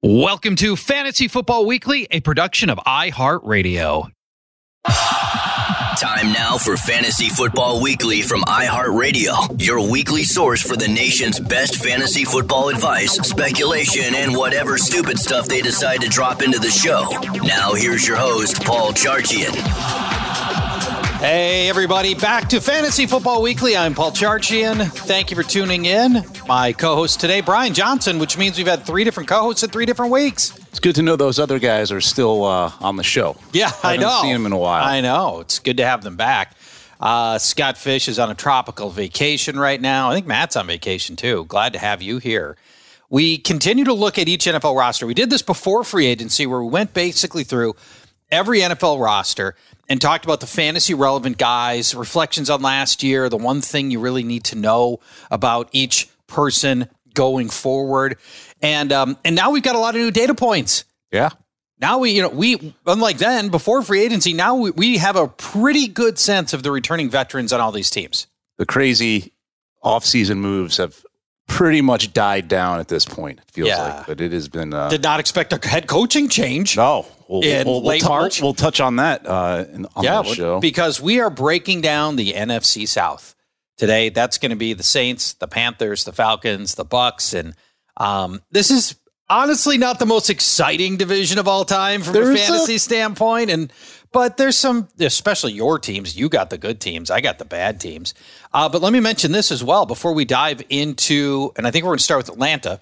Welcome to Fantasy Football Weekly, a production of iHeartRadio. Time now for Fantasy Football Weekly from iHeartRadio, your weekly source for the nation's best fantasy football advice, speculation, and whatever stupid stuff they decide to drop into the show. Now, here's your host, Paul Charchian. Hey, everybody, back to Fantasy Football Weekly. I'm Paul Charchian. Thank you for tuning in. My co host today, Brian Johnson, which means we've had three different co hosts in three different weeks. It's good to know those other guys are still uh, on the show. Yeah, I, I haven't know. seen them in a while. I know. It's good to have them back. Uh, Scott Fish is on a tropical vacation right now. I think Matt's on vacation too. Glad to have you here. We continue to look at each NFL roster. We did this before free agency where we went basically through every NFL roster and talked about the fantasy relevant guys, reflections on last year, the one thing you really need to know about each person going forward. And um, and now we've got a lot of new data points. Yeah. Now we, you know, we unlike then before free agency, now we, we have a pretty good sense of the returning veterans on all these teams. The crazy offseason moves have pretty much died down at this point, it feels Yeah. like. But it has been. Uh, Did not expect a head coaching change. no. We'll, In we'll, we'll late tou- March? We'll, touch on that uh, in, on yeah, the show. because we are breaking down the NFC South today. That's going to be the Saints, the Panthers, the Falcons, the Bucks, and um, this is honestly not the most exciting division of all time from a There's a- fantasy standpoint. And but there's some, especially your teams. You got the good teams. I got the bad teams. Uh, but let me mention this as well before we dive into, and I think we're going to start with Atlanta.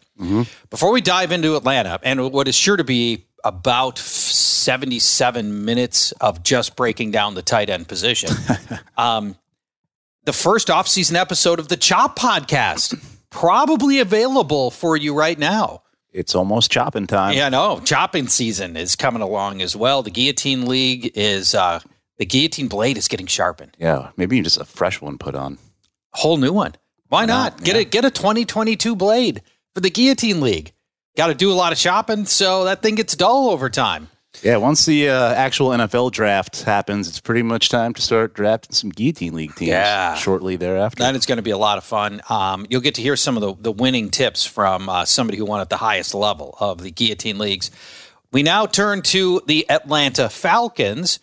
Before we dive into Atlanta, and what is sure to be about 77 minutes of just breaking down the tight end position. um, the first offseason episode of the Chop podcast, probably available for you right now. it's almost chopping time. Yeah, no, chopping season is coming along as well. The Guillotine League is, uh, the Guillotine Blade is getting sharpened. Yeah. Maybe just a fresh one put on. Whole new one. Why not? not? Get a get a 2022 blade for the Guillotine League. Got to do a lot of shopping, so that thing gets dull over time. Yeah. Once the uh, actual NFL draft happens, it's pretty much time to start drafting some Guillotine League teams Yeah. shortly thereafter. Then it's going to be a lot of fun. Um, you'll get to hear some of the, the winning tips from uh, somebody who won at the highest level of the Guillotine Leagues. We now turn to the Atlanta Falcons.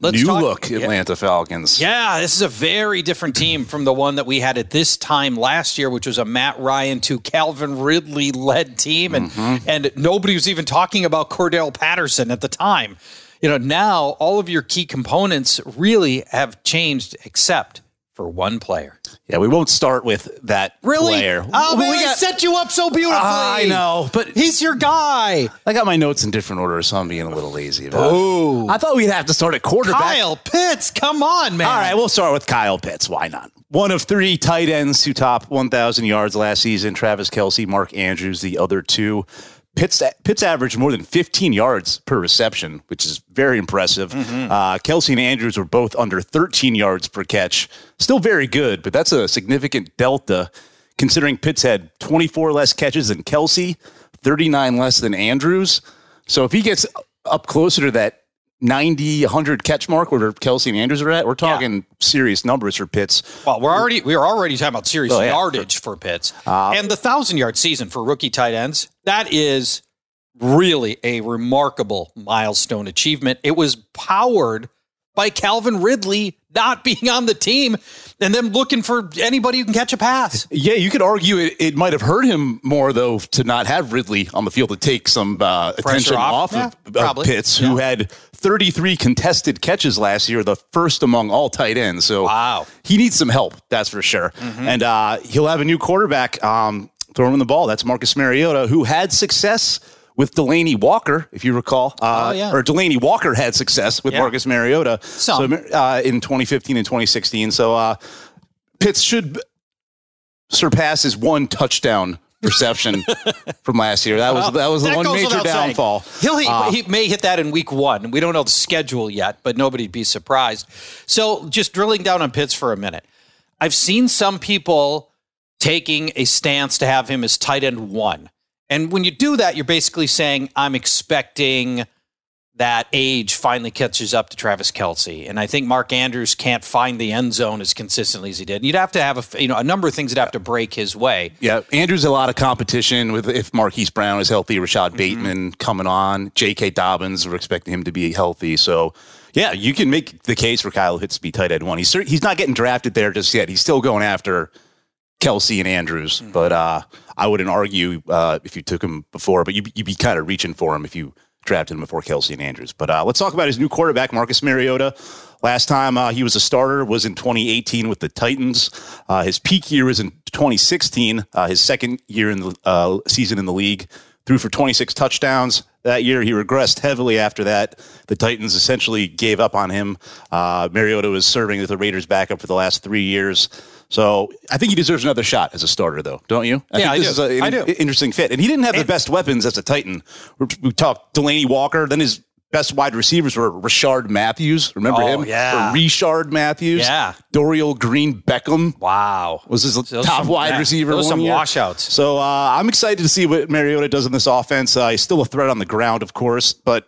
Let's New talk- look Yeah. Atlanta Falcons. Yeah, this is a very different team from the one that we had at this time last year, which was a Matt Ryan to Calvin Ridley led team, and mm-hmm. and nobody was even talking about Cordarrelle Patterson at the time. You know, now all of your key components really have changed, except for one player. Yeah, we won't start with that Really? player. Oh We man, I got- set you up so beautifully. I know, but He's your guy. I got my notes in different order, so I'm being a little lazy about it. Oh, I thought we'd have to start at quarterback. Kyle Pitts, come on, man. All right, we'll start with Kyle Pitts. Why not? One of three tight ends to top 1,000 yards last season. Travis Kelce, Mark Andrews, the other two. Pitts, Pitts averaged more than 15 yards per reception, which is very impressive. Uh, Kelce and Andrews were both under 13 yards per catch. Still very good, but that's a significant delta considering Pitts had 24 less catches than Kelce, 39 less than Andrews. So if he gets up closer to that 90, 100 catch mark where Kelce and Andrews are at, we're talking serious numbers for Pitts. Well, we're already we are already talking about serious Oh, yeah. yardage for Pitts, and the thousand yard season for rookie tight ends. That is really a remarkable milestone achievement. It was powered by Calvin Ridley not being on the team and them looking for anybody who can catch a pass. Yeah, you could argue it, it might have hurt him more though to not have Ridley on the field to take some uh, attention off? off, Yeah, of, probably. Pitts, who had 33 contested catches last year, the first among all tight ends. So Wow. Mm-hmm. he needs some help, that's for sure. And uh, he'll have a new quarterback um, throw him the ball. That's Marcus Mariota, who had success. With Delanie Walker, if you recall, uh, Oh, yeah. or Delanie Walker had success with Yeah. Marcus Mariota Some. so, uh, in 2015 and 2016. So uh, Pitts should surpass his one touchdown reception from last year. That was that was the That one major saying. downfall. He'll he, Uh, he may hit that in week one. We don't know the schedule yet, but nobody'd be surprised. So just drilling down on Pitts for a minute. I've seen some people taking a stance to have him as tight end one. And when you do that, you're basically saying, I'm expecting that age finally catches up to Travis Kelce. And I think Mark Andrews can't find the end zone as consistently as he did. And you'd have to have a, you know, a number of things that have to break his way. yeah, Andrews a lot of competition with if Marquise Brown is healthy, Rashod Mm-hmm. Bateman coming on, J.K. Dobbins. We're expecting him to be healthy. So yeah, you can make the case for Kyle Pitts to be tight end one. He's he's not getting drafted there just yet. He's still going after Kelce and Andrews, Mm-hmm. but uh, I wouldn't argue uh, if you took him before, but you, you'd be kind of reaching for him if you drafted him before Kelce and Andrews. But uh, let's talk about his new quarterback, Marcus Mariota. Last time uh, he was a starter was in 2018 with the Titans. Uh, his peak year was in 2016, uh, his second year in the uh, season in the league. Threw for 26 touchdowns that year. He regressed heavily after that. The Titans essentially gave up on him. Uh, Mariota was serving as the Raiders' backup for the last three years. So I think he deserves another shot as a starter, though, don't you? Yeah, I think this do. a- an I do. interesting fit. And he didn't have the best weapons as a Titan. We, talked Delanie Walker. Then his best wide receivers were Rashard Matthews. Remember Oh, him? yeah. Or Rishard Matthews. Yeah. Dorial Green Beckham Wow. was his Those top some- wide yeah, receiver. those some year. washouts. So uh, I'm excited to see what Mariota does in this offense. Uh, he's still a threat on the ground, of course, but.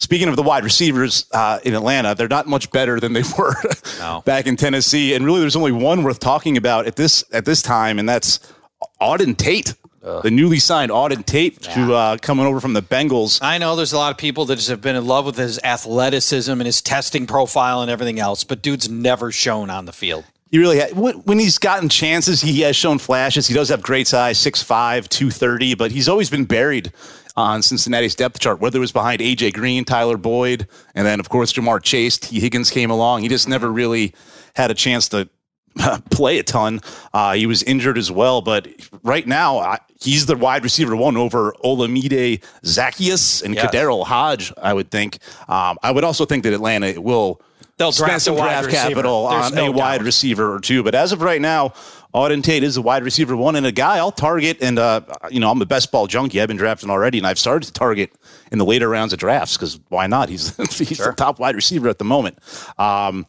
Speaking of the wide receivers uh, in Atlanta, they're not much better than they were No. back in Tennessee, and really, there's only one worth talking about at this at this time, and that's Auden Tate, the newly signed Auden Tate, who uh, coming over from the Bengals. I know there's a lot of people that just have been in love with his athleticism and his testing profile and everything else, but dude's never shown on the field. He really had, when, when he's gotten chances, he has shown flashes. He does have great size, 6'5", 230, but he's always been buried on Cincinnati's depth chart, whether it was behind A.J. Green, Tyler Boyd, and then, of course, Ja'Marr Chase, Tee Higgins came along. He just never really had a chance to play a ton. Uh, he was injured as well, but right now I, he's the wide receiver one over Olamide Zaccheaus and Yes. KhaDarel Hodge, I would think. Um, I would also think that Atlanta will They'll spend draft some draft capital There's on no a wide receiver or two. But as of right now, Auden Tate is a wide receiver one and a guy I'll target. And, uh, you know, I'm a best ball junkie. I've been drafting already, and I've started to target in the later rounds of drafts because why not? He's, he's the top wide receiver at the moment. Um,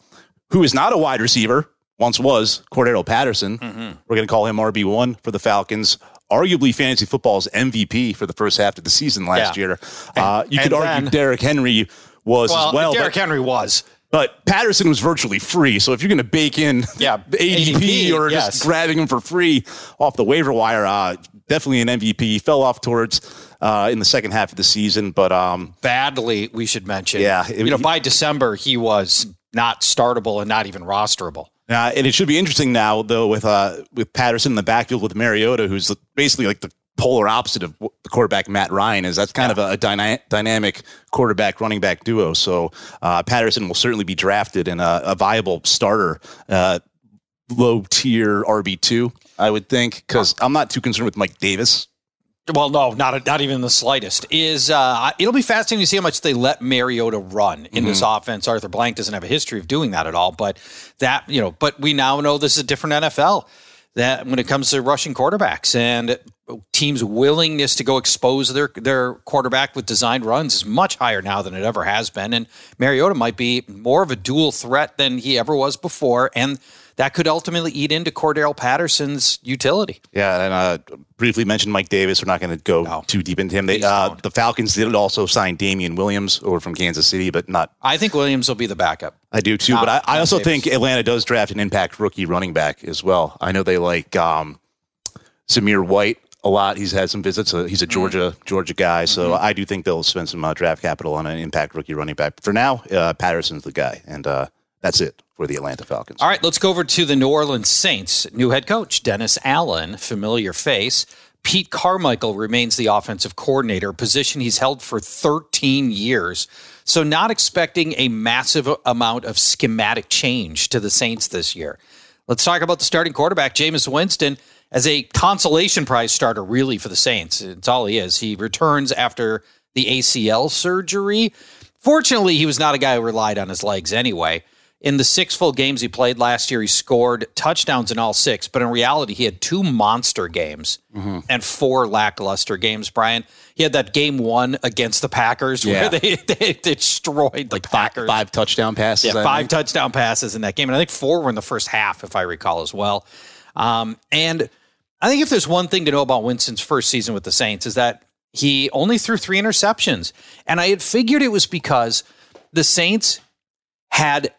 who is not a wide receiver, once was Cordarrelle Patterson. Mm-hmm. We're going to call him RB1 for the Falcons. Arguably, fantasy football's MVP for the first half of the season last Yeah. year. Uh, you and could argue Derrick Henry was Well, as well. Derrick Henry was. But Patterson was virtually free. So if you're going to bake in Yeah, ADP, ADP, or yes. just grabbing him for free off the waiver wire, uh, definitely an MVP. He fell off towards uh, in the second half of the season, but um, Badly, we should mention. Yeah, it- you know, by December, he was not startable and not even rosterable. uh, and it should be interesting now though with uh, with Patterson in the backfield with Mariota, who's basically like the polar opposite of what the quarterback Matt Ryan is. That's kind of a, dyna- dynamic quarterback running back duo. So uh, Patterson will certainly be drafted and a, a viable starter. Uh, low tier RB two, I would think, because I'm not too concerned with Mike Davis. Well, no, not not even the slightest. Is uh, it'll be fascinating to see how much they let Mariota run in this Mm-hmm. offense. Arthur Blank doesn't have a history of doing that at all, but that you know, but we now know this is a different NFL. That when it comes to rushing quarterbacks and teams' willingness to go expose their their quarterback with designed runs is much higher now than it ever has been. And Mariota might be more of a dual threat than he ever was before, and that could ultimately eat into Cordarrelle Patterson's utility. Yeah, and uh, briefly mentioned Mike Davis. We're not going to go No. too deep into him. They, uh, the Falcons did also sign Damien Williams over from Kansas City, but not I think Williams will be the backup. I do too, Not- but I, I also Davis. think Atlanta does draft an impact rookie running back as well. I know they like um, Zamir White a lot. He's had some visits. Uh, he's a Georgia Georgia guy, so I do think they'll spend some uh, draft capital on an impact rookie running back. For now, uh, Patterson's the guy, and uh, that's it for the Atlanta Falcons. All right, let's go over to the New Orleans Saints. New head coach Dennis Allen, familiar face. Pete Carmichael remains the offensive coordinator, a position he's held for 13 years. So, not expecting a massive amount of schematic change to the Saints this year. Let's talk about the starting quarterback, Jameis Winston, as a consolation prize starter, really, for the Saints. It's all he is. He returns after the ACL surgery. Fortunately, he was not a guy who relied on his legs anyway. In the six full games he played last year, he scored touchdowns in all six, but in reality, he had two monster games Mm-hmm. and four lackluster games, Brian. He had that game one against the Packers Yeah. where they, they destroyed the Packers. Five touchdown passes. Yeah, I five think. touchdown passes in that game. And I think four were in the first half, if I recall as well. Um, and I think if there's one thing to know about Winston's first season with the Saints is that he only threw three interceptions. And I had figured it was because the Saints had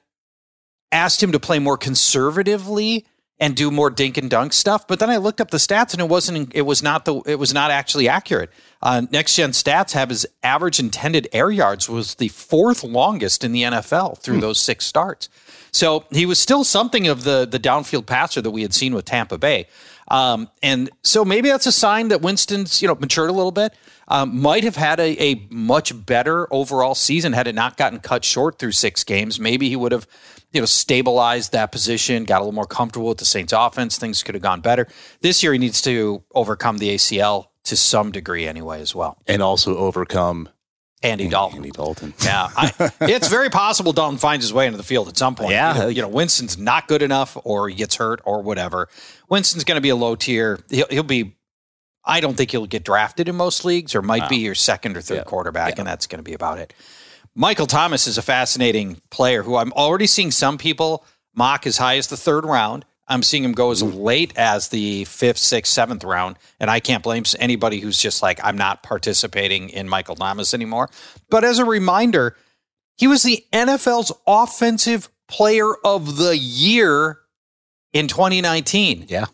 asked him to play more conservatively and do more dink and dunk stuff. But then I looked up the stats and it wasn't it was not the it was not actually accurate. Uh, Next gen stats have his average intended air yards was the fourth longest in the NFL through those six starts. So he was still something of the the downfield passer that we had seen with Tampa Bay. Um, and so maybe that's a sign that Winston's you know matured a little bit. Um, might have had a, a much better overall season had it not gotten cut short through six games. Maybe he would have you know stabilized that position, got a little more comfortable with the Saints offense. Things could have gone better. This year he needs to overcome the ACL to some degree anyway as well. and also overcome Andy Dalton. Andy Dalton. Yeah, I, it's very possible Dalton finds his way into the field at some point. Yeah. you know, you know, Winston's not good enough, or he gets hurt, or whatever. Winston's going to be a low tier. He'll, he'll be. I don't think he'll get drafted in most leagues, or might be your second or third Yeah. quarterback, and that's going to be about it. Michael Thomas is a fascinating player who I'm already seeing some people mock as high as the third round. I'm seeing him go as late as the fifth, sixth, seventh round, and I can't blame anybody who's just like, I'm not participating in Michael Thomas anymore. But as a reminder, he was the NFL's offensive player of the year in 2019. Yeah.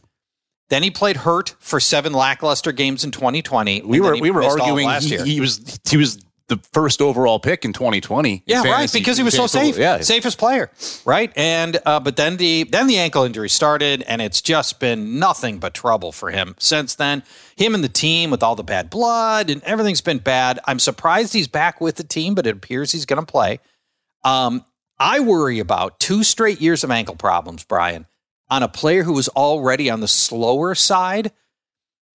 Then he played hurt for seven lackluster games in 2020. We were we were missed all of arguing last he, year. he was he was the first overall pick in 2020. in Yeah, right. Because he was so safe. Yeah, safest player. Right. And uh, but then the then the ankle injury started, and it's just been nothing but trouble for him since then. Him and the team with all the bad blood and everything's been bad. I'm surprised he's back with the team, but it appears he's going to play. Um, I worry about two straight years of ankle problems, Brian, on a player who was already on the slower side.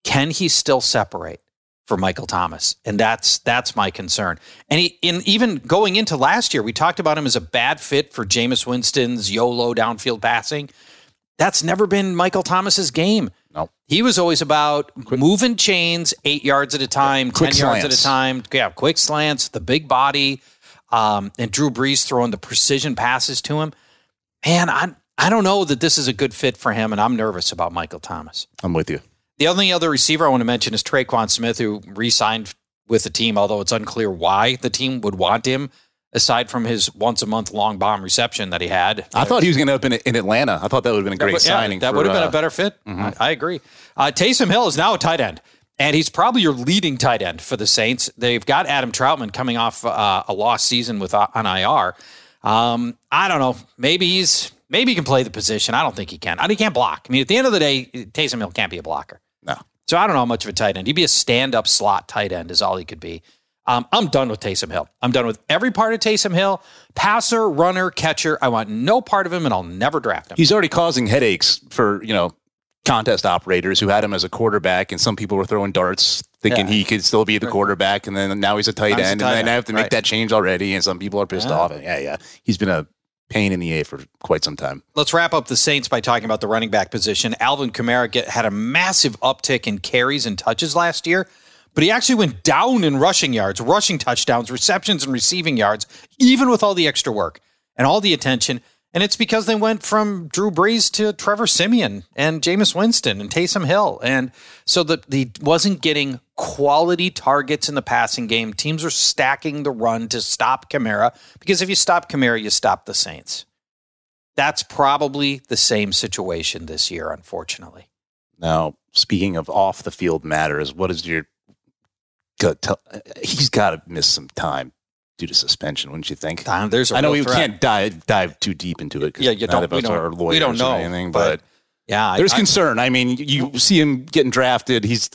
Can he still separate? For Michael Thomas, and that's that's my concern. And he, in even going into last year, we talked about him as a bad fit for Jameis Winston's YOLO downfield passing. That's never been Michael Thomas's game. No. He was always about moving chains eight yards at a time, Quick ten yards at a time. Yeah, quick slants, the big body, um, and Drew Brees throwing the precision passes to him. Man, I I don't know that this is a good fit for him, and I'm nervous about Michael Thomas. I'm with you. The only other receiver I want to mention is Tre'Quan Smith, who re-signed with the team, although it's unclear why the team would want him, aside from his once a month long bomb reception that he had. I thought he was going to end up in, Atlanta. I thought that would have been a That great yeah, signing. that for, would have been uh, a better fit. I, I agree. Uh, Taysom Hill is now a tight end, and he's probably your leading tight end for the Saints. They've got Adam Trautman coming off uh, a lost season with uh, on IR. Um, I don't know. Maybe he's maybe he can play the position. I don't think he can. I, he can't block. I mean, at the end of the day, Taysom Hill can't be a blocker. No. So I don't know how much of a tight end. He'd be a stand-up slot tight end is all he could be. Um, I'm done with Taysom Hill. I'm done with every part of Taysom Hill. Passer, runner, catcher. I want no part of him, and I'll never draft him. He's already causing headaches for you know contest operators who had him as a quarterback, and some people were throwing darts thinking Yeah. he could still be the quarterback, and then now he's a tight he's a end, tight and then end, I have to make right. that change already, and some people are pissed Yeah. off. Yeah, yeah, he's been a pain in the a for quite some time. Let's wrap up the Saints by talking about the running back position. Alvin Kamara get, had a massive uptick in carries and touches last year, but he actually went down in rushing yards, rushing touchdowns, receptions, and receiving yards, even with all the extra work and all the attention. And it's because they went from Drew Brees to Trevor Siemian and Jameis Winston and Taysom Hill. And so that he wasn't getting quality targets in the passing game. Teams are stacking the run to stop Kamara because if you stop Kamara, you stop the Saints. That's probably the same situation this year, unfortunately. Now, speaking of off the field matters, what is your gut? Tell, he's got to miss some time due to suspension, wouldn't you think? Time, there's a I know we threat. can't dive dive too deep into it. Yeah, you don't- we don't- we don't know, or anything, but- but Yeah, there's I- concern. I mean, you see him getting drafted. He's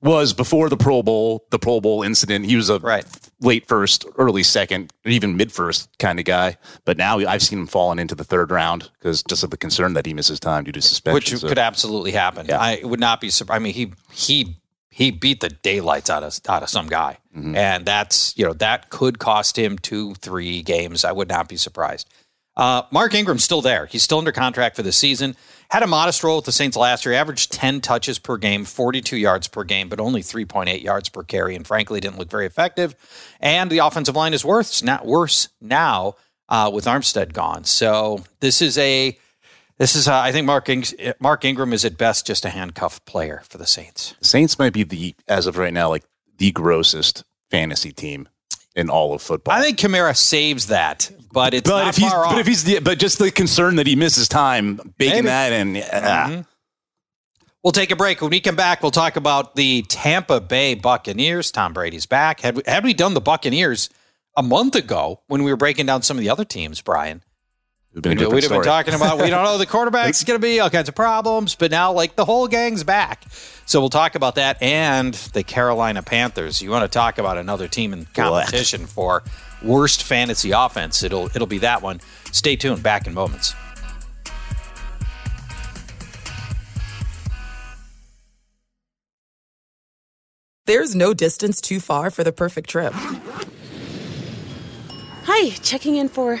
was before the Pro Bowl, the Pro Bowl incident. He was a Right. late first, early second, even mid first kind of guy. But now I've seen him falling into the third round because just of the concern that he misses time due to suspension. which So- could absolutely happen. Yeah. I would not be surprised. I mean, he he he beat the daylights out of out of some guy, Mm-hmm. and that's you know that could cost him two three games. I would not be surprised. Uh, Mark Ingram's still there. He's still under contract for the season. Had a modest role with the Saints last year. Averaged ten touches per game, forty two yards per game, but only three point eight yards per carry, and frankly didn't look very effective. And the offensive line is worse not worse now uh, with Armstead gone. So this is a this is, uh, I think, Mark Ing- Mark Ingram is at best just a handcuffed player for the Saints. Saints might be the as of right now like the grossest fantasy team in all of football. I think Kamara saves that, but it's but not if he's but if he's the, but just the concern that he misses time, baking Maybe. that in. ah. we'll take a break. When we come back, we'll talk about the Tampa Bay Buccaneers. Tom Brady's back. Had we, had we done the Buccaneers a month ago when we were breaking down some of the other teams, Brian? It'd been We'd, different we'd have been talking about we don't know the quarterback's going to be all kinds of problems, but now like the whole gang's back. So we'll talk about that and the Carolina Panthers. You want to talk about another team in competition for worst fantasy offense? It'll it'll be that one. Stay tuned. Back in moments. There's no distance too far for the perfect trip Hi, checking in for.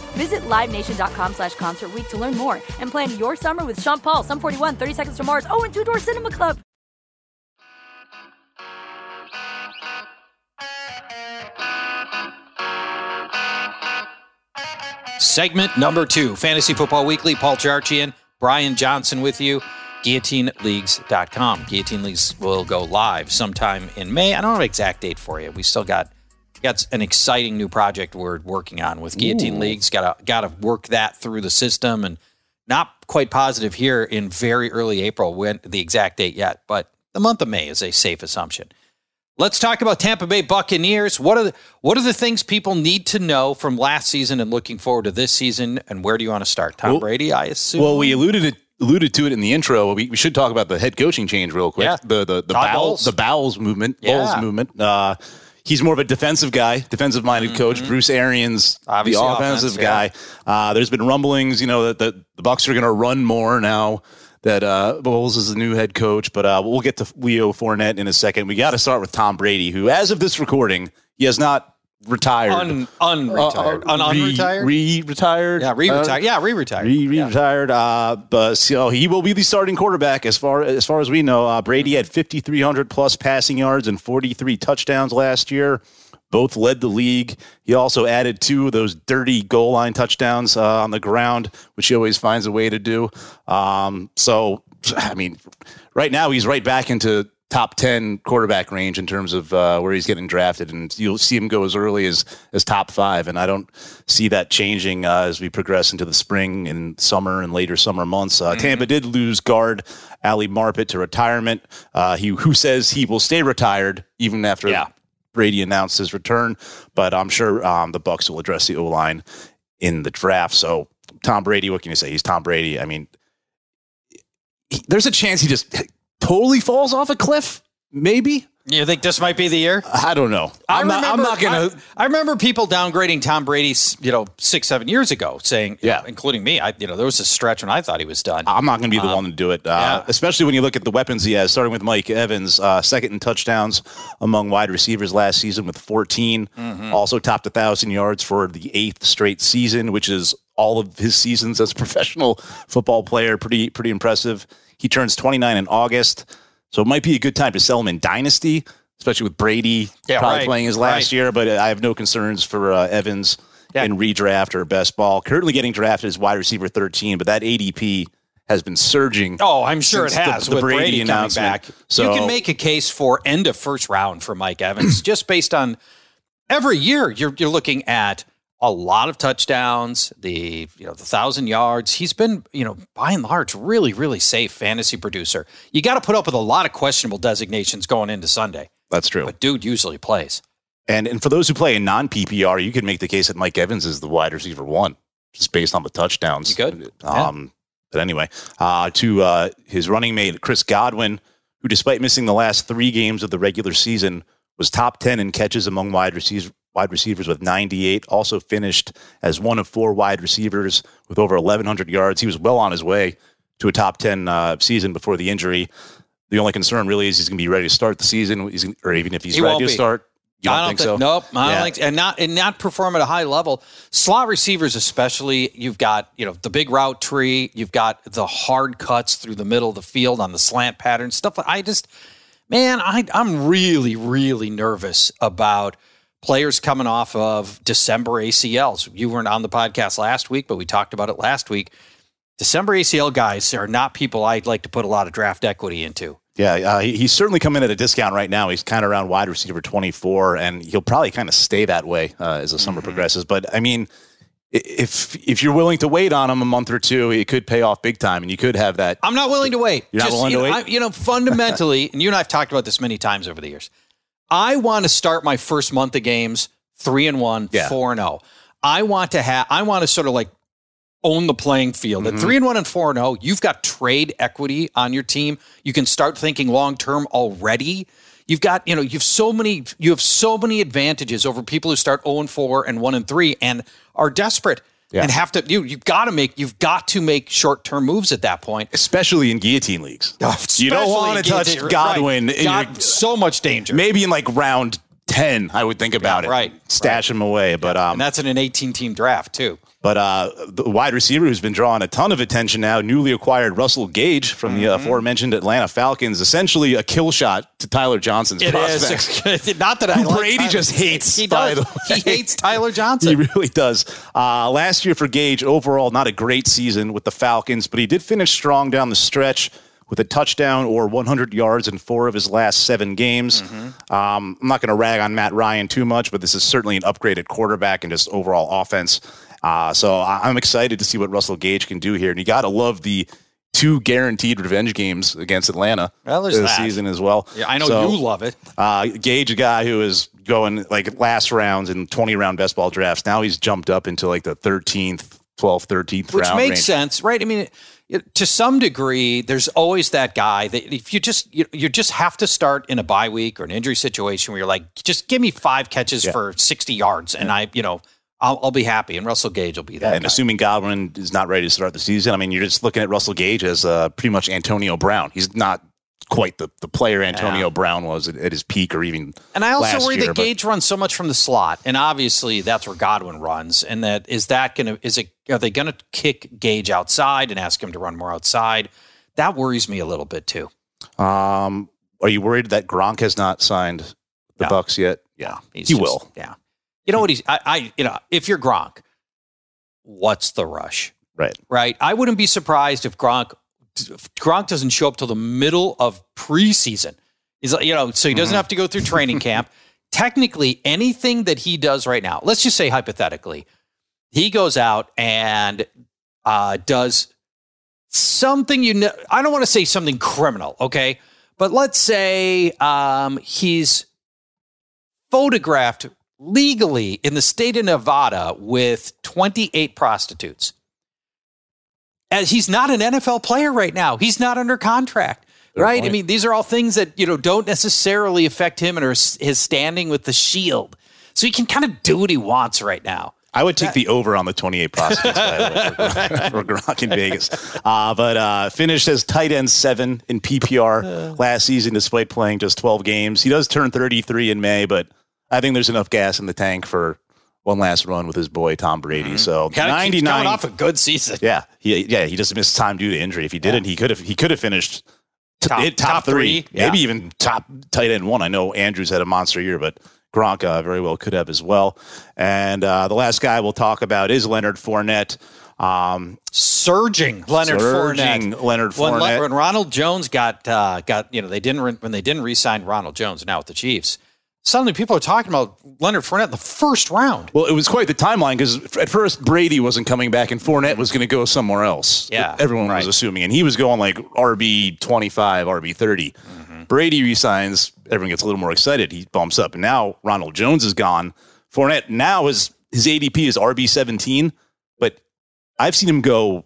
Visit LiveNation.com slash Concert to learn more and plan your summer with Sean Paul, Sum 41, 30 Seconds to Mars, oh, and Two Door Cinema Club. Segment number two, Fantasy Football Weekly. Paul Charchian, Brian Johnson with you. GuillotineLeagues.com. Guillotine Leagues will go live sometime in May. I don't have an exact date for you. We still got got an exciting new project we're working on with Guillotine Leagues. Got to got to work that through the system, and not quite positive here in very early April when the exact date yet, but the month of May is a safe assumption. Let's talk about Tampa Bay Buccaneers. What are the, what are the things people need to know from last season and looking forward to this season? And where do you want to start? Tom Well- Brady, I assume. Well, we alluded it, alluded to it in the intro. We, we should talk about the head coaching change real quick. Yeah. The the the Todd bowels Bowles. the bowels movement. Yeah. Bowles movement. Uh, he's more of a defensive guy, defensive minded coach. Bruce Arians, Mm-hmm. Obviously the offensive offense, yeah. guy. Uh, there's been rumblings, you know, that the, the Bucks are going to run more now. That uh, Bowles is the new head coach, but uh, we'll get to Leo Fournette in a second. We got to start with Tom Brady, who, as of this recording, he has not retired. Un, unretired. Uh, Un, re- unretired? Re-retired. yeah, re-retired. Uh, yeah, re-retired. Re- retired. Uh, but so he will be the starting quarterback as far as far as we know. Uh, Brady had 5,300 plus passing yards and 43 touchdowns last year. Both led the league. He also added two of those dirty goal line touchdowns uh, on the ground, which he always finds a way to do. Um, so, I mean, right now he's right back into top 10 quarterback range in terms of uh, where he's getting drafted. And you'll see him go as early as, as top five. And I don't see that changing uh, as we progress into the spring and summer and later summer months. Uh, mm-hmm. Tampa did lose guard Ali Marpet to retirement. Uh, he Who says he will stay retired even after yeah. Brady announced his return. But I'm sure um, the bucks will address the O line in the draft. So Tom Brady, what can you say? He's Tom Brady. I mean, he, there's a chance he just totally falls off a cliff. Maybe. You think this might be the year? I don't know. I'm, remember, not, I'm not gonna. I, I, remember people downgrading Tom Brady, you know, six, seven years ago, saying, yeah, know, including me. I, you know, there was a stretch when I thought he was done. I'm not going to be the um, one to do it, uh, yeah. especially when you look at the weapons he has. Starting with Mike Evans, uh, second in touchdowns among wide receivers last season with 14. Mm-hmm. Also topped a thousand yards for the eighth straight season, which is all of his seasons as a professional football player. Pretty, pretty impressive. He turns 29 in August. So it might be a good time to sell him in Dynasty, especially with Brady yeah, probably right, playing his last right. year. But I have no concerns for uh, Evans yeah. in redraft or best ball. Currently getting drafted as wide receiver 13, but that ADP has been surging. Oh, I'm sure it has the, the with Brady, Brady announcement. Back. So you can make a case for end of first round for Mike Evans just based on every year you're you're looking at a lot of touchdowns, the you know the thousand yards. He's been you know by and large really really safe fantasy producer. You got to put up with a lot of questionable designations going into Sunday. That's true. But dude usually plays. And and for those who play in non PPR, you can make the case that Mike Evans is the wide receiver one, just based on the touchdowns. You could. Um, yeah. But anyway, uh, to uh, his running mate Chris Godwin, who despite missing the last three games of the regular season, was top ten in catches among wide receivers wide receivers with 98. Also finished as one of four wide receivers with over 1,100 yards. He was well on his way to a top 10 uh, season before the injury. The only concern really is he's going to be ready to start the season, he's, or even if he's he ready to be. start. You don't, I don't think, think so? Nope. I don't think, and not and not perform at a high level. Slot receivers, especially, you've got you know the big route tree. You've got the hard cuts through the middle of the field on the slant pattern stuff. I just, man, I I'm really really nervous about players coming off of December ACLs. You weren't on the podcast last week, but we talked about it last week. December ACL guys are not people I'd like to put a lot of draft equity into. Yeah, uh, he's certainly coming at a discount right now. He's kind of around wide receiver 24, and he'll probably kind of stay that way uh, as the summer mm-hmm. progresses. But I mean, if if you're willing to wait on him a month or two, it could pay off big time, and you could have that. I'm not willing to wait. You're Just, not willing to know, wait. I, you know, fundamentally, and you and I've talked about this many times over the years. I want to start my first month of games three and one, yeah. four and zero. Oh. I want to have. I want to sort of like own the playing field. Mm-hmm. At three and one and four and zero, oh, you've got trade equity on your team. You can start thinking long term already. You've got, you know, you've so many, you have so many advantages over people who start 0 and 4 and 1 and 3 and are desperate yeah. and have to you you've got to make you've got to make short term moves at that point, especially in guillotine leagues. Oh, you don't want to touch Godwin. Right. God, so much danger. Maybe in like round ten, I would think about yeah, it. Right, stash right. him away. But um, and that's in an eighteen team draft too. But uh, the wide receiver who's been drawing a ton of attention now, newly acquired Russell Gage from mm-hmm. the aforementioned Atlanta Falcons, essentially a kill shot to Tyler Johnson's it prospects. Is. Not that I like Brady Tyler. just hates. He does. He hates Tyler Johnson. He really does. Uh, last year for Gage, overall, not a great season with the Falcons, but he did finish strong down the stretch with a touchdown or 100 yards in four of his last seven games. Mm-hmm. Um, I'm not going to rag on Matt Ryan too much, but this is certainly an upgraded quarterback and just overall offense. Uh, so I'm excited to see what Russell Gage can do here. And you got to love the two guaranteed revenge games against Atlanta well, this that. season as well. Yeah, I know so, you love it. Uh, Gage, a guy who is going like last rounds in 20 round best ball drafts, now he's jumped up into like the 13th, 12th, 13th Which makes range. sense, right? I mean, it, to some degree, there's always that guy that if you just you, you just have to start in a bye week or an injury situation where you're like, just give me five catches yeah. for 60 yards, and I, you know, I'll, I'll, be happy. And Russell Gage will be there. Yeah, and guy. assuming Godwin is not ready to start the season, I mean, you're just looking at Russell Gage as uh, pretty much Antonio Brown. He's not quite the, the player Antonio yeah. Brown was at, at, his peak or even. And I also worry year, that Gage runs so much from the slot, and obviously that's where Godwin runs. And that is that going to is it are they going to kick Gage outside and ask him to run more outside? That worries me a little bit too. Um, are you worried that Gronk has not signed the no. Bucs yet? Yeah, he just, will. Yeah, you know what he's I, I you know if you're Gronk, what's the rush? Right. Right. I wouldn't be surprised if Gronk Gronk doesn't show up till the middle of preseason. He's like, you know, so he doesn't have to go through training camp. Technically, anything that he does right now, let's just say hypothetically, he goes out and uh, does something you know. I don't want to say something criminal, okay, but let's say um, he's photographed legally in the state of Nevada with 28 prostitutes. As he's not an NFL player right now, he's not under contract. Good right? point. I mean, these are all things that you know don't necessarily affect him and his his standing with the Shield. So he can kind of do what he wants right now. I would take the over on the 28 prostitutes by the way, for, for Gronk in Vegas. Uh, but uh, finished as tight end seven in PPR last season, despite playing just 12 games. He does turn 33 in May, but I think there's enough gas in the tank for one last run with his boy Tom Brady. So Kinda 99 coming off a good season. Yeah, he yeah he just missed time due to injury. If he didn't, he could have he could have finished t- Top- top, top three, three, yeah. maybe even top tight end one. I know Andrews had a monster year, but Gronk uh, very well could have as well. And uh, the last guy we'll talk about is Leonard Fournette. Um, surging Leonard Surging Fournette. Leonard When, Fournette. when Ronald Jones got uh, got you know they didn't re- when they didn't re-sign Ronald Jones now with the Chiefs. Suddenly, people are talking about Leonard Fournette in the first round. well, it was quite the timeline because at first Brady wasn't coming back and Fournette was going to go somewhere else. Yeah, everyone right. was assuming, and he was going like RB twenty five, RB 30 Mm-hmm. Brady resigns, everyone gets a little more excited. He bumps up, and now Ronald Jones is gone. Fournette now is his ADP is RB seventeen, but I've seen him go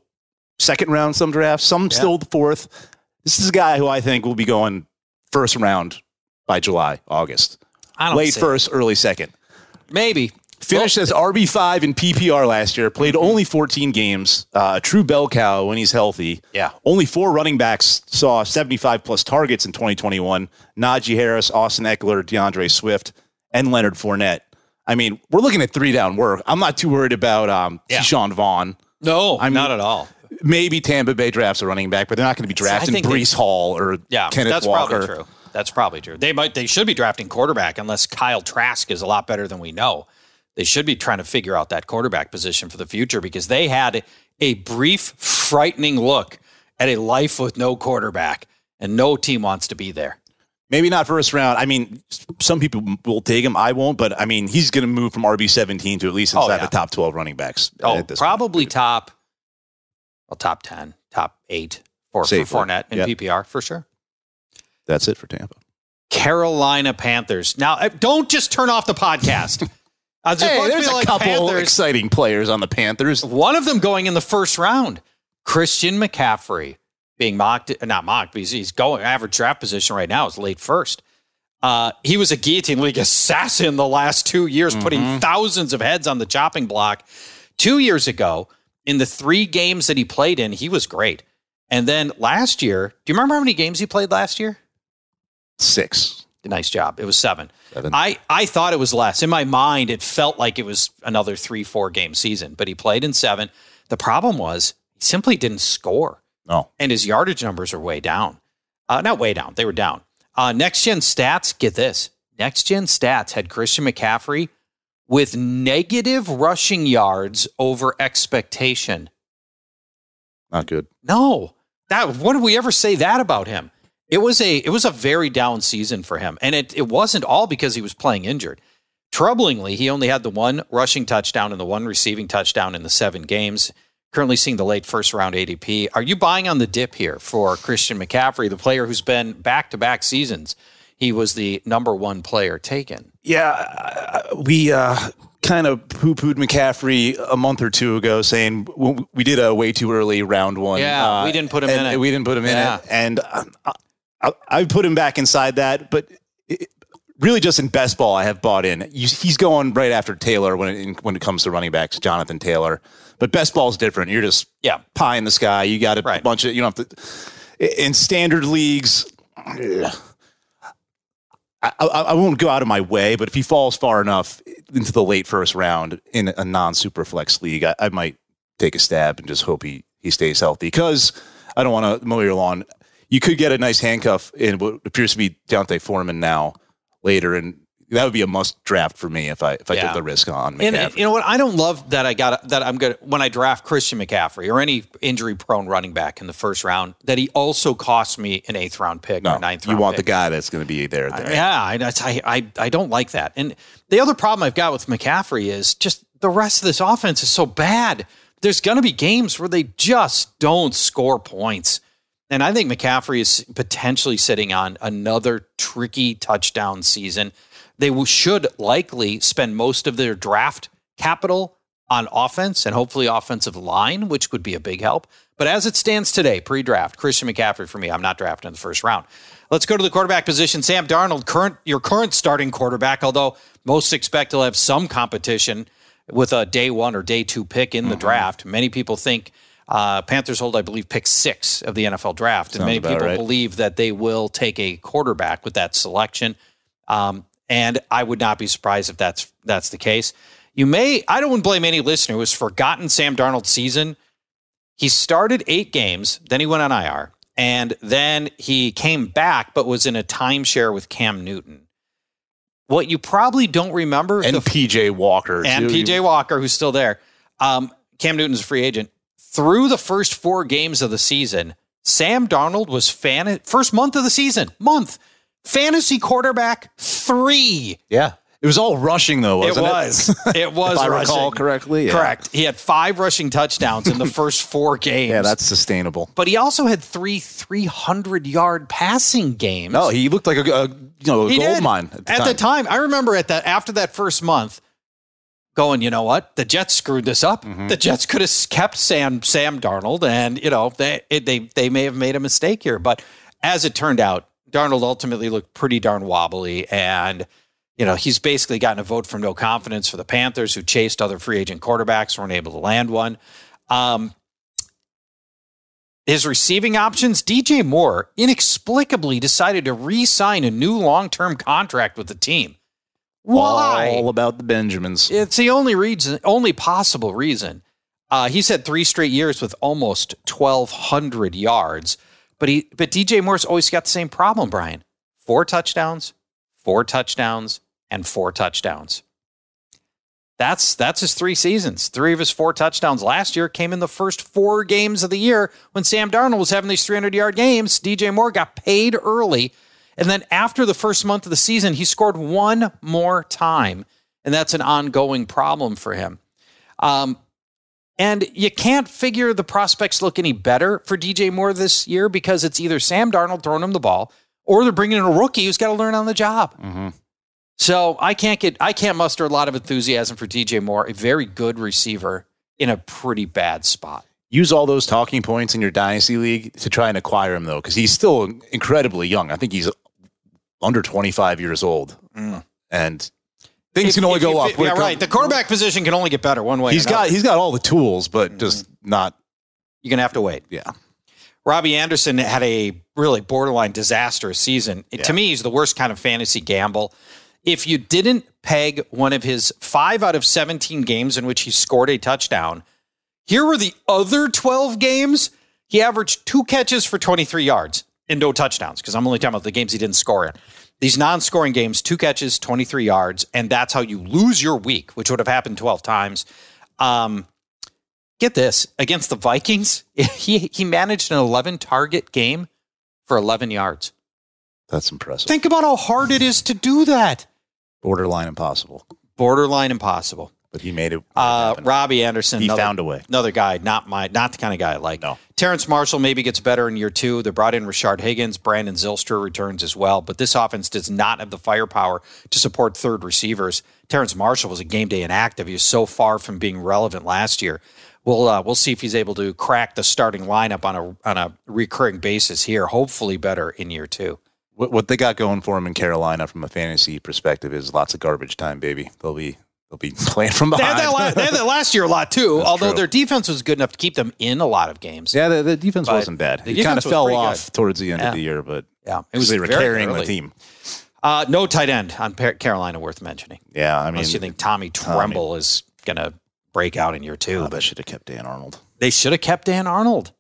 second round some drafts, some still the fourth. This is a guy who I think will be going first round by July, August, I don't late first, early second. maybe Finished as RB five in PPR last year. Played only 14 games. Uh, a true bell cow when he's healthy. Yeah. Only four running backs saw 75 plus targets in 2021. Najee Harris, Austin Ekeler, D'Andre Swift, and Leonard Fournette. I mean, we're looking at three down work. I'm not too worried about um, Yeah. Ke'Shawn Vaughn. no, I mean- not at all. Maybe Tampa Bay drafts a running back, but they're not going to be drafting think they- Breece Hall or Yeah, Kenneth that's Walker. probably true. That's probably true. They might they should be drafting quarterback unless Kyle Trask is a lot better than we know. They should be trying to figure out that quarterback position for the future because they had a brief, frightening look at a life with no quarterback, and no team wants to be there. Maybe not first round. I mean, some people will take him. I won't, but I mean, he's going to move from RB 17 to at least Oh, inside yeah. the top 12 running backs. Oh, at this point. probably top, well, top ten, top eight for, for Fournette and Yep. PPR for sure. That's it for Tampa. Carolina Panthers. Now, uh, don't just turn off the podcast. I was Hey, there's a like, couple Panthers. exciting players on the Panthers. One of them going in the first round. Christian McCaffrey being mocked, not mocked, but he's, going average draft position right now is late first. Uh, he was a guillotine league assassin the last two years, putting thousands of heads on the chopping block. Two years ago, in the three games that he played in, he was great. And then last year, do you remember how many games he played last year? Six. Nice job. It was seven. Seven. I, I thought it was less. In my mind, it felt like it was another three, four game season, but he played in seven. The problem was he simply didn't score, No. and his yardage numbers are way down. Uh, not way down, they were down. Uh, next gen stats, get this. Next gen stats had Christian McCaffrey with negative rushing yards over expectation. Not good. No, that when did we ever say that about him? It was a it was a very down season for him, and it it wasn't all because he was playing injured. Troublingly, he only had the one rushing touchdown and the one receiving touchdown in the seven games. Currently seeing the late first round ADP. Are you buying on the dip here for Christian McCaffrey, the player who's been back to back seasons? He was the number one player taken. Yeah, uh, we uh, kind of poo pooed McCaffrey a month or two ago, saying we did a way too early round one. Yeah, uh, we didn't put him in it. We didn't put him Yeah. in it. And um, I, I, put him back inside that, but. It, Really, just in best ball, I have bought in. You- He's going right after Taylor when it, when it comes to running backs, Jonathan Taylor. But best ball is different. You're just Yeah. pie in the sky. You got a Right. bunch of you don't have to. In standard leagues, I, I, I won't go out of my way, but if he falls far enough into the late first round in a non super flex league, I, I might take a stab and just hope he, he stays healthy because I don't want to mow your lawn. You could get a nice handcuff in what appears to be D'Onta Foreman now later, and that would be a must draft for me if I if I Yeah. took the risk on And you know what? I don't love that I got that I'm gonna when I draft Christian McCaffrey or any injury prone running back in the first round that he also costs me an eighth round pick no, or ninth you want pick. the guy that's going to be there. there. Yeah, I, that's- I, I, I don't like that. And the other problem I've got with McCaffrey is just the rest of this offense is so bad. There's going to be games where they just don't score points. And I think McCaffrey is potentially sitting on another tricky touchdown season. They should likely spend most of their draft capital on offense and hopefully offensive line, which would be a big help. But as it stands today, pre draft, Christian McCaffrey for me, I'm not drafting in the first round. Let's go to the quarterback position. Sam Darnold, current your current starting quarterback, although most expect he'll have some competition with a day one or day two pick in the mm-hmm. draft. Many people think uh, Panthers hold, I believe, pick six of the NFL draft, and many people right. believe that they will take a quarterback with that selection. Um, and I would not be surprised if that's that's the case. You may I don't blame any listener who has forgotten Sam Darnold's season. He started eight games, then he went on IR, and then he came back, but was in a timeshare with Cam Newton. What you probably don't remember and the- PJ Walker and too. PJ Walker, who's still there. Um, Cam Newton's a free agent. Through the first four games of the season, Sam Darnold was fan first month of the season, month fantasy quarterback three. Yeah, it was all rushing though. It Wasn't it? was. It was. If I rushing. recall correctly, yeah. Correct. He had five rushing touchdowns in the first four games. Yeah, that's sustainable. But he also had three 300 yard passing games. No, he looked like a, a you know a gold did. mine at the at time. the time. I remember at that after that first month, going, you know what? The Jets screwed this up. Mm-hmm. The Jets could have kept Sam Sam Darnold, and you know they it, they they may have made a mistake here. But as it turned out, Darnold ultimately looked pretty darn wobbly, and you know he's basically gotten a vote from no confidence for the Panthers, who chased other free agent quarterbacks, weren't able to land one. Um, his receiving options, DJ Moore inexplicably decided to re-sign a new long-term contract with the team. Why? All about the Benjamins. It's the only reason, only possible reason. Uh, he's had three straight years with almost 1,200 yards, but he, but DJ Moore's always got the same problem, Brian. Four touchdowns, four touchdowns, and four touchdowns. That's that's his three seasons. Three of his four touchdowns last year came in the first four games of the year when Sam Darnold was having these 300 yard games. DJ Moore got paid early. And then after the first month of the season, he scored one more time. And that's an ongoing problem for him. Um, and you can't figure the prospects look any better for DJ Moore this year because it's either Sam Darnold throwing him the ball or they're bringing in a rookie who's got to learn on the job. So I can't get I can't muster a lot of enthusiasm for DJ Moore, a very good receiver in a pretty bad spot. Use all those talking points in your dynasty league to try and acquire him though, because he's still incredibly young. I think he's under 25 years old, mm. and things If- can only if go up. Yeah, right. The quarterback position can only get better one way. He's or got another. he's got all the tools, but mm-hmm. just not. You're gonna have to wait. Yeah, Robbie Anderson had a really borderline disastrous season. To me, he's the worst kind of fantasy gamble. If you didn't peg one of his five out of 17 games in which he scored a touchdown, here were the other 12 games. He averaged two catches for 23 yards and no touchdowns because I'm only talking about the games he didn't score in. These non scoring games, two catches, 23 yards, and that's how you lose your week, which would have happened 12 times. Um, get this against the Vikings, he, he managed an 11 target game for 11 yards. that's impressive. Think about how hard it is to do that. Borderline impossible, Borderline impossible. But he made it. Uh. Robbie Anderson, He another- found a way. Another guy, not my, not the kind of guy I like. No. Terrace Marshall maybe gets better in year two. They brought in Rashard Higgins. Brandon Zylstra returns as well, but this offense does not have the firepower to support third receivers. Terrace Marshall was a game day inactive. He was so far from being relevant last year. We'll uh, we'll see if he's able to crack the starting lineup on a on a recurring basis here. Hopefully, better in year two. What, what they got going for him in Carolina from a fantasy perspective is lots of garbage time, baby. They'll be they'll be playing from They had, behind. that la- they had that last year a lot too. although true. their defense was good enough to keep them in a lot of games. yeah, the, the defense But wasn't bad. It kind of fell off good. towards the end Yeah. of the year, but Yeah, it was they were carrying early. the team. Uh, no tight end on Par- Carolina worth mentioning. Yeah, I mean, Unless you think Tommy Tremble is going to break out in year two. oh, that should have kept Dan Arnold. they should have kept Dan Arnold.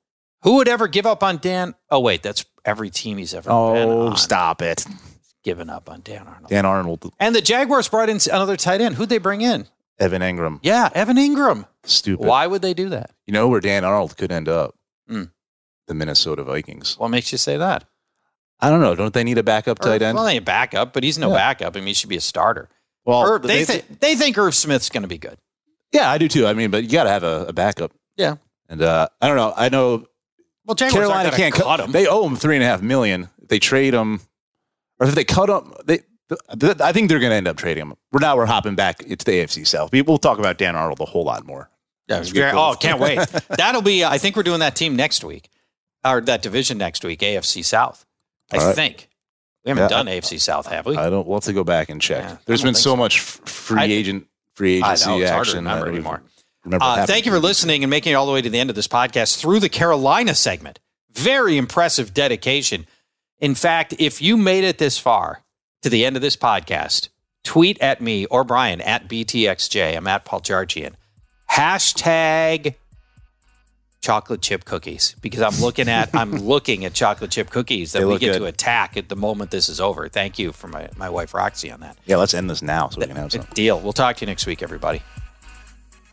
Who would ever give up on Dan? Oh, wait, that's every team he's ever been Oh, on. stop it! Given up on Dan Arnold. Dan Arnold, And the Jaguars brought in another tight end. Who'd they bring in? Evan Engram. Yeah, Evan Engram. Stupid. Why would they do that? You know where Dan Arnold could end up? Hmm. The Minnesota Vikings. What makes you say that? I don't know. Don't they need a backup tight end? Well, they need a backup, but he's no Yeah. backup. I mean, he should be a starter. Well, they, they- thi- they think Irv Smith's going to be good. yeah, I do too. I mean, but you got to have a, a backup. Yeah. And uh, I don't know. I know Well, Jaguars Carolina can't cut cut him. They owe him three and a half million. They trade him, or if they cut him, they. I think they're going to end up trading him. We're now we're hopping back. It's the AFC South. We- We'll talk about Dan Arnold a whole lot more. Yeah, it was Get Oh, can't wait. That'll be. I think we're doing that team next week, or that division next week, AFC South. I right. think we haven't Yeah, done AFC South, have we? I don't. We'll have to go back and check. Yeah, I There's been so, so. much free I- agent, free I agency know, it's hard to action. I anymore. Uh, thank you for listening and making it all the way to the end of this podcast through the Carolina segment. Very impressive dedication. In fact, if you made it this far to the end of this podcast, tweet at me or Brian at BTXJ. I'm at Paul Charchian. Hashtag chocolate chip cookies because I'm looking at I'm looking at chocolate chip cookies that They we get good. to attack at the moment this is over. Thank you for my, my wife Roxy on that. Yeah, let's end this now so we can have some. Deal. We'll talk to you next week, everybody.